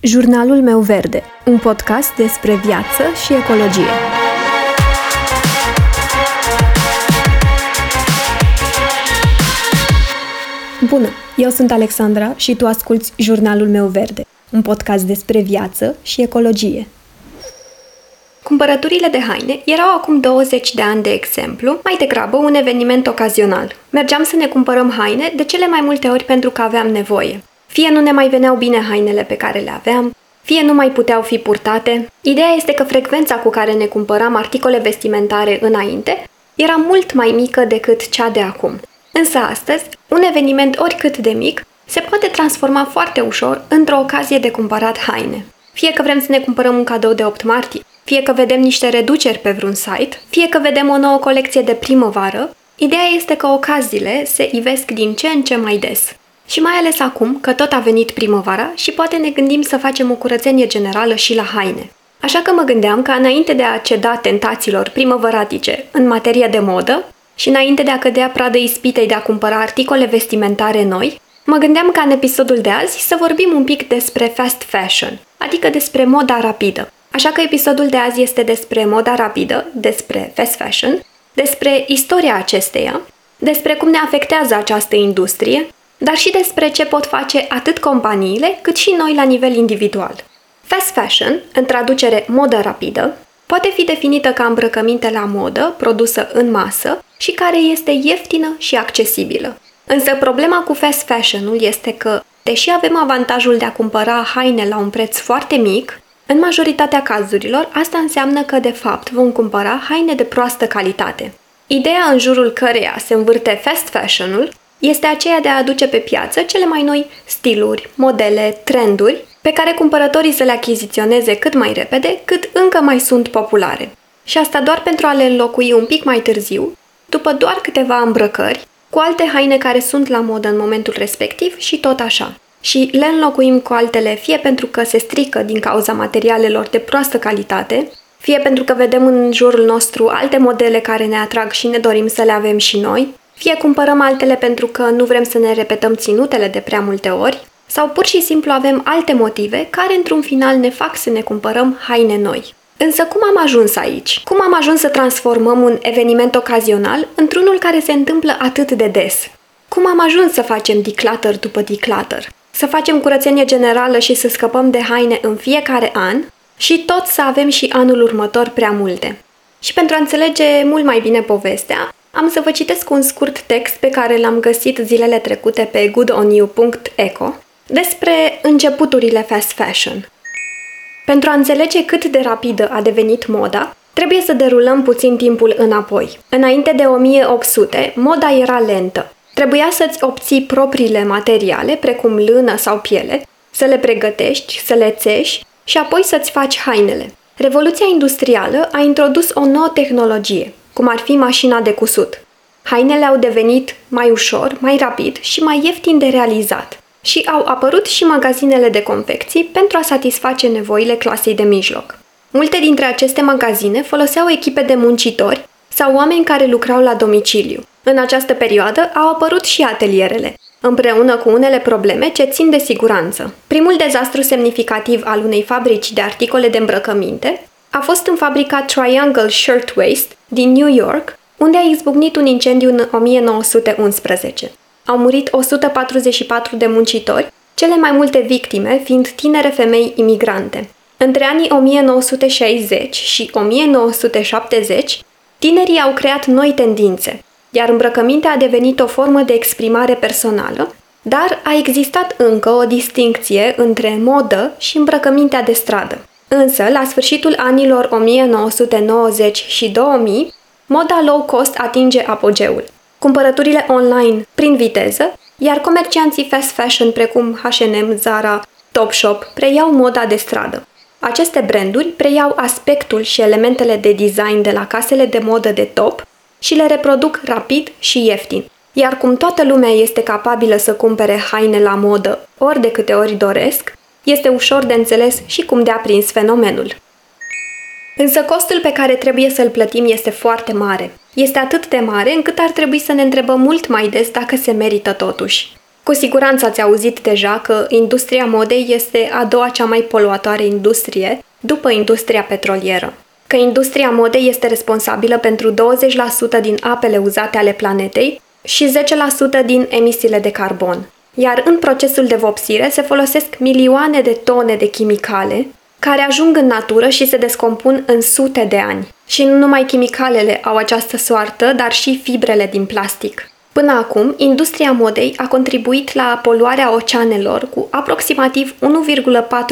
Jurnalul meu verde, un podcast despre viață și ecologie. Bună, eu sunt Alexandra și tu asculți Jurnalul meu verde, un podcast despre viață și ecologie. Cumpărăturile de haine erau acum 20 de ani, de exemplu, mai degrabă un eveniment ocazional. Mergeam să ne cumpărăm haine de cele mai multe ori pentru că aveam nevoie. Fie nu ne mai veneau bine hainele pe care le aveam, fie nu mai puteau fi purtate. Ideea este că frecvența cu care ne cumpăram articole vestimentare înainte era mult mai mică decât cea de acum. Însă astăzi, un eveniment oricât de mic se poate transforma foarte ușor într-o ocazie de cumpărat haine. Fie că vrem să ne cumpărăm un cadou de 8 martie, fie că vedem niște reduceri pe vreun site, fie că vedem o nouă colecție de primăvară, ideea este că ocaziile se ivesc din ce în ce mai des. Și mai ales acum că tot a venit primăvara și poate ne gândim să facem o curățenie generală și la haine. Așa că mă gândeam că înainte de a ceda tentațiilor primăvăratice în materie de modă și înainte de a cădea pradă ispitei de a cumpăra articole vestimentare noi, mă gândeam ca în episodul de azi să vorbim un pic despre fast fashion, adică despre moda rapidă. Așa că episodul de azi este despre moda rapidă, despre fast fashion, despre istoria acesteia, despre cum ne afectează această industrie dar și despre ce pot face atât companiile cât și noi la nivel individual. Fast fashion, în traducere modă rapidă, poate fi definită ca îmbrăcăminte la modă, produsă în masă și care este ieftină și accesibilă. Însă problema cu fast fashion-ul este că, deși avem avantajul de a cumpăra haine la un preț foarte mic, în majoritatea cazurilor, asta înseamnă că, de fapt, vom cumpăra haine de proastă calitate. Ideea în jurul căreia se învârte fast fashion-ul este aceea de a aduce pe piață cele mai noi stiluri, modele, trenduri pe care cumpărătorii să le achiziționeze cât mai repede, cât încă mai sunt populare. Și asta doar pentru a le înlocui un pic mai târziu, după doar câteva îmbrăcări, cu alte haine care sunt la modă în momentul respectiv și tot așa. Și le înlocuim cu altele fie pentru că se strică din cauza materialelor de proastă calitate, fie pentru că vedem în jurul nostru alte modele care ne atrag și ne dorim să le avem și noi, fie cumpărăm altele pentru că nu vrem să ne repetăm ținutele de prea multe ori, sau pur și simplu avem alte motive care într-un final ne fac să ne cumpărăm haine noi. Însă cum am ajuns aici? Cum am ajuns să transformăm un eveniment ocazional într-unul care se întâmplă atât de des? Cum am ajuns să facem declutter după declutter? Să facem curățenie generală și să scăpăm de haine în fiecare an și tot să avem și anul următor prea multe. Și pentru a înțelege mult mai bine povestea, am să vă citesc un scurt text pe care l-am găsit zilele trecute pe goodonyou.eco despre începuturile fast fashion. Pentru a înțelege cât de rapidă a devenit moda, trebuie să derulăm puțin timpul înapoi. Înainte de 1800, moda era lentă. Trebuia să-ți obții propriile materiale, precum lână sau piele, să le pregătești, să le țești și apoi să-ți faci hainele. Revoluția industrială a introdus o nouă tehnologie, cum ar fi mașina de cusut. Hainele au devenit mai ușor, mai rapid și mai ieftin de realizat și au apărut și magazinele de confecții pentru a satisface nevoile clasei de mijloc. Multe dintre aceste magazine foloseau echipe de muncitori sau oameni care lucrau la domiciliu. În această perioadă au apărut și atelierele, împreună cu unele probleme ce țin de siguranță. Primul dezastru semnificativ al unei fabrici de articole de îmbrăcăminte a fost în fabrica Triangle Shirtwaist din New York, unde a izbucnit un incendiu în 1911. Au murit 144 de muncitori, cele mai multe victime fiind tinere femei imigrante. Între anii 1960 și 1970, tinerii au creat noi tendințe, iar îmbrăcămintea a devenit o formă de exprimare personală, dar a existat încă o distincție între modă și îmbrăcămintea de stradă. Însă, la sfârșitul anilor 1990 și 2000, moda low cost atinge apogeul. Cumpărăturile online prin viteză, iar comercianții fast fashion precum H&M, Zara, Topshop preiau moda de stradă. Aceste branduri preiau aspectul și elementele de design de la casele de modă de top și le reproduc rapid și ieftin. Iar cum toată lumea este capabilă să cumpere haine la modă ori de câte ori doresc, este ușor de înțeles și cum de aprins fenomenul. Însă costul pe care trebuie să-l plătim este foarte mare. Este atât de mare încât ar trebui să ne întrebăm mult mai des dacă se merită totuși. Cu siguranță ați auzit deja că industria modei este a doua cea mai poluatoare industrie după industria petrolieră. Că industria modei este responsabilă pentru 20% din apele uzate ale planetei și 10% din emisiile de carbon. Iar în procesul de vopsire se folosesc milioane de tone de chimicale care ajung în natură și se descompun în sute de ani. Și nu numai chimicalele au această soartă, dar și fibrele din plastic. Până acum, industria modei a contribuit la poluarea oceanelor cu aproximativ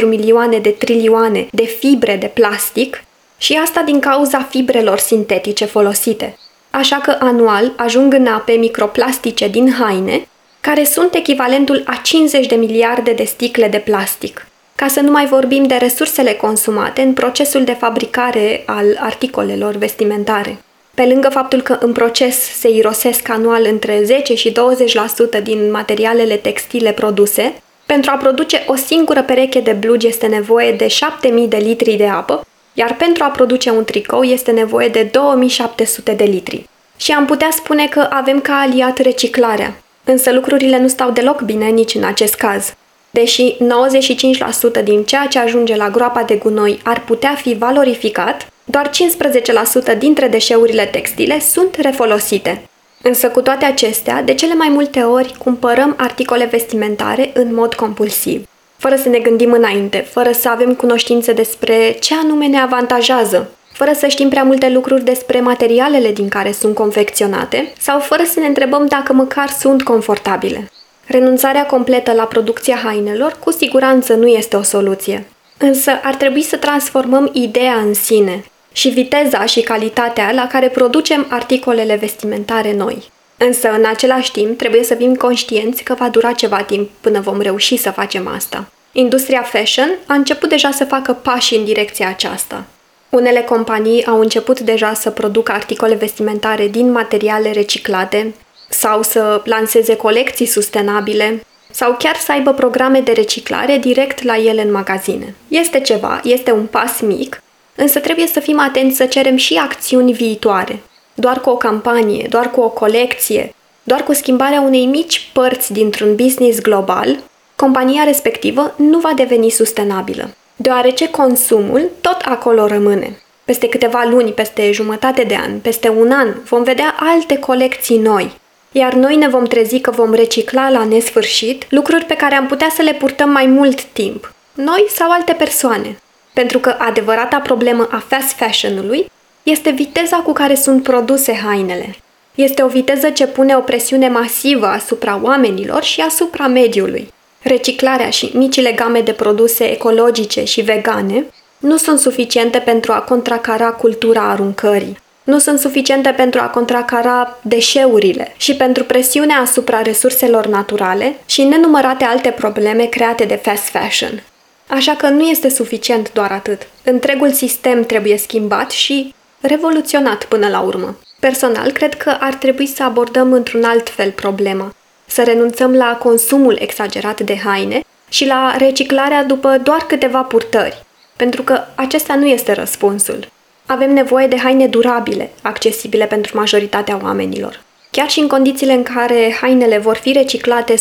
1,4 milioane de trilioane de fibre de plastic și asta din cauza fibrelor sintetice folosite. Așa că anual ajung în ape microplastice din haine, care sunt echivalentul a 50 de miliarde de sticle de plastic. Ca să nu mai vorbim de resursele consumate în procesul de fabricare al articolelor vestimentare. Pe lângă faptul că în proces se irosesc anual între 10 și 20% din materialele textile produse, pentru a produce o singură pereche de blugi este nevoie de 7000 de litri de apă, iar pentru a produce un tricou este nevoie de 2700 de litri. Și am putea spune că avem ca aliat reciclarea, însă lucrurile nu stau deloc bine nici în acest caz. Deși 95% din ceea ce ajunge la groapa de gunoi ar putea fi valorificat, doar 15% dintre deșeurile textile sunt refolosite. Însă cu toate acestea, de cele mai multe ori cumpărăm articole vestimentare în mod compulsiv, fără să ne gândim înainte, fără să avem cunoștințe despre ce anume ne avantajează, fără să știm prea multe lucruri despre materialele din care sunt confecționate sau fără să ne întrebăm dacă măcar sunt confortabile. Renunțarea completă la producția hainelor cu siguranță nu este o soluție. Însă ar trebui să transformăm ideea în sine și viteza și calitatea la care producem articolele vestimentare noi. Însă, în același timp, trebuie să fim conștienți că va dura ceva timp până vom reuși să facem asta. Industria fashion a început deja să facă pași în direcția aceasta. Unele companii au început deja să producă articole vestimentare din materiale reciclate sau să lanseze colecții sustenabile sau chiar să aibă programe de reciclare direct la ele în magazine. Este ceva, este un pas mic, însă trebuie să fim atenți să cerem și acțiuni viitoare. Doar cu o campanie, doar cu o colecție, doar cu schimbarea unei mici părți dintr-un business global, compania respectivă nu va deveni sustenabilă, deoarece consumul tot acolo rămâne. Peste câteva luni, peste jumătate de an, peste un an, vom vedea alte colecții noi, iar noi ne vom trezi că vom recicla la nesfârșit lucruri pe care am putea să le purtăm mai mult timp, noi sau alte persoane. Pentru că adevărata problemă a fast fashion-ului este viteza cu care sunt produse hainele. Este o viteză ce pune o presiune masivă asupra oamenilor și asupra mediului. Reciclarea și micile game de produse ecologice și vegane nu sunt suficiente pentru a contracara cultura aruncării nu sunt suficiente pentru a contracara deșeurile și pentru presiunea asupra resurselor naturale și nenumărate alte probleme create de fast fashion. Așa că nu este suficient doar atât. Întregul sistem trebuie schimbat și revoluționat până la urmă. Personal, cred că ar trebui să abordăm într-un alt fel problema. Să renunțăm la consumul exagerat de haine și la reciclarea după doar câteva purtări, pentru că acesta nu este răspunsul. Avem nevoie de haine durabile, accesibile pentru majoritatea oamenilor. Chiar și în condițiile în care hainele vor fi reciclate 100%,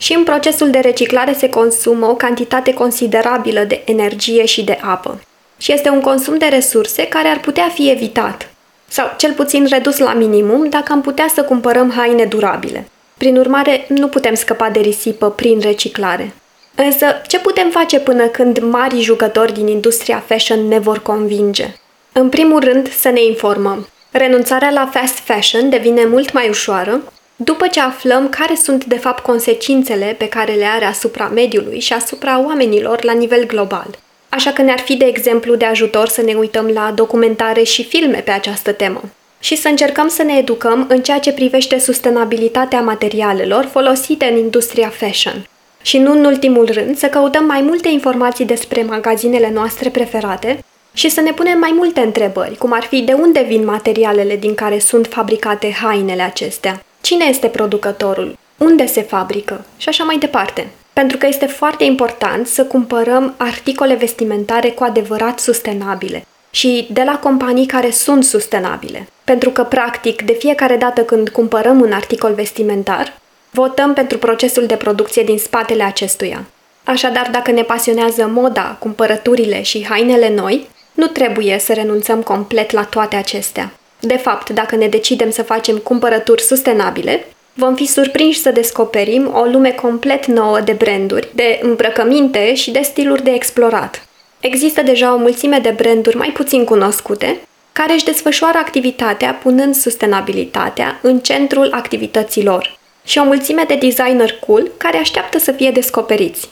și în procesul de reciclare se consumă o cantitate considerabilă de energie și de apă. Și este un consum de resurse care ar putea fi evitat, sau cel puțin redus la minimum dacă am putea să cumpărăm haine durabile. Prin urmare, nu putem scăpa de risipă prin reciclare. Însă, ce putem face până când mari jucători din industria fashion ne vor convinge? În primul rând, să ne informăm. Renunțarea la fast fashion devine mult mai ușoară după ce aflăm care sunt de fapt consecințele pe care le are asupra mediului și asupra oamenilor la nivel global. Așa că ne-ar fi de exemplu de ajutor să ne uităm la documentare și filme pe această temă și să încercăm să ne educăm în ceea ce privește sustenabilitatea materialelor folosite în industria fashion. Și nu în ultimul rând, să căutăm mai multe informații despre magazinele noastre preferate și să ne punem mai multe întrebări, cum ar fi de unde vin materialele din care sunt fabricate hainele acestea, cine este producătorul, unde se fabrică și așa mai departe. Pentru că este foarte important să cumpărăm articole vestimentare cu adevărat sustenabile și de la companii care sunt sustenabile. Pentru că, practic, de fiecare dată când cumpărăm un articol vestimentar, Votăm pentru procesul de producție din spatele acestuia. Așadar, dacă ne pasionează moda, cumpărăturile și hainele noi, nu trebuie să renunțăm complet la toate acestea. De fapt, dacă ne decidem să facem cumpărături sustenabile, vom fi surprinși să descoperim o lume complet nouă de branduri, de îmbrăcăminte și de stiluri de explorat. Există deja o mulțime de branduri mai puțin cunoscute, care își desfășoară activitatea punând sustenabilitatea în centrul activităților și o mulțime de designer cool care așteaptă să fie descoperiți.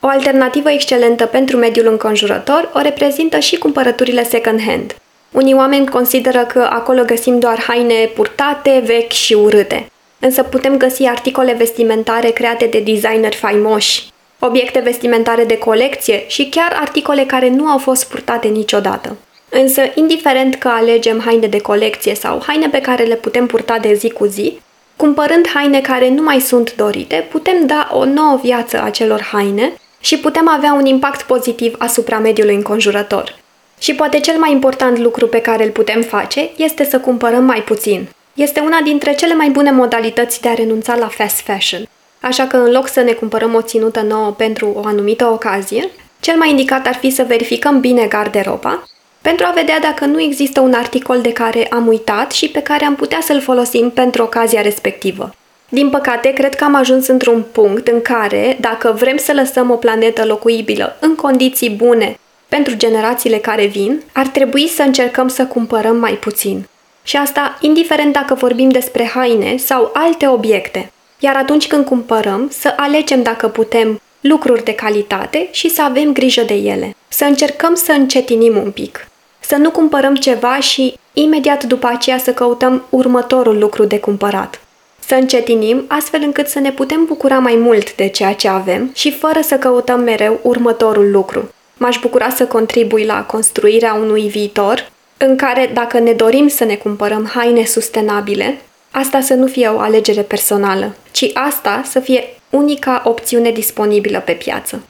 O alternativă excelentă pentru mediul înconjurător o reprezintă și cumpărăturile second-hand. Unii oameni consideră că acolo găsim doar haine purtate, vechi și urâte. Însă putem găsi articole vestimentare create de designeri faimoși, obiecte vestimentare de colecție și chiar articole care nu au fost purtate niciodată. Însă, indiferent că alegem haine de colecție sau haine pe care le putem purta de zi cu zi, cumpărând haine care nu mai sunt dorite, putem da o nouă viață acelor haine și putem avea un impact pozitiv asupra mediului înconjurător. Și poate cel mai important lucru pe care îl putem face este să cumpărăm mai puțin. Este una dintre cele mai bune modalități de a renunța la fast fashion. Așa că în loc să ne cumpărăm o ținută nouă pentru o anumită ocazie, cel mai indicat ar fi să verificăm bine garderoba pentru a vedea dacă nu există un articol de care am uitat și pe care am putea să-l folosim pentru ocazia respectivă. Din păcate, cred că am ajuns într-un punct în care, dacă vrem să lăsăm o planetă locuibilă în condiții bune pentru generațiile care vin, ar trebui să încercăm să cumpărăm mai puțin. Și asta indiferent dacă vorbim despre haine sau alte obiecte. Iar atunci când cumpărăm, să alegem dacă putem lucruri de calitate și să avem grijă de ele. Să încercăm să încetinim un pic. Să nu cumpărăm ceva și imediat după aceea să căutăm următorul lucru de cumpărat. Să încetinim astfel încât să ne putem bucura mai mult de ceea ce avem și fără să căutăm mereu următorul lucru. M-aș bucura să contribui la construirea unui viitor în care, dacă ne dorim să ne cumpărăm haine sustenabile, asta să nu fie o alegere personală, ci asta să fie unica opțiune disponibilă pe piață.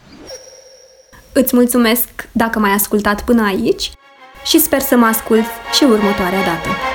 Îți mulțumesc dacă m-ai ascultat până aici și sper să mă ascult și următoarea dată.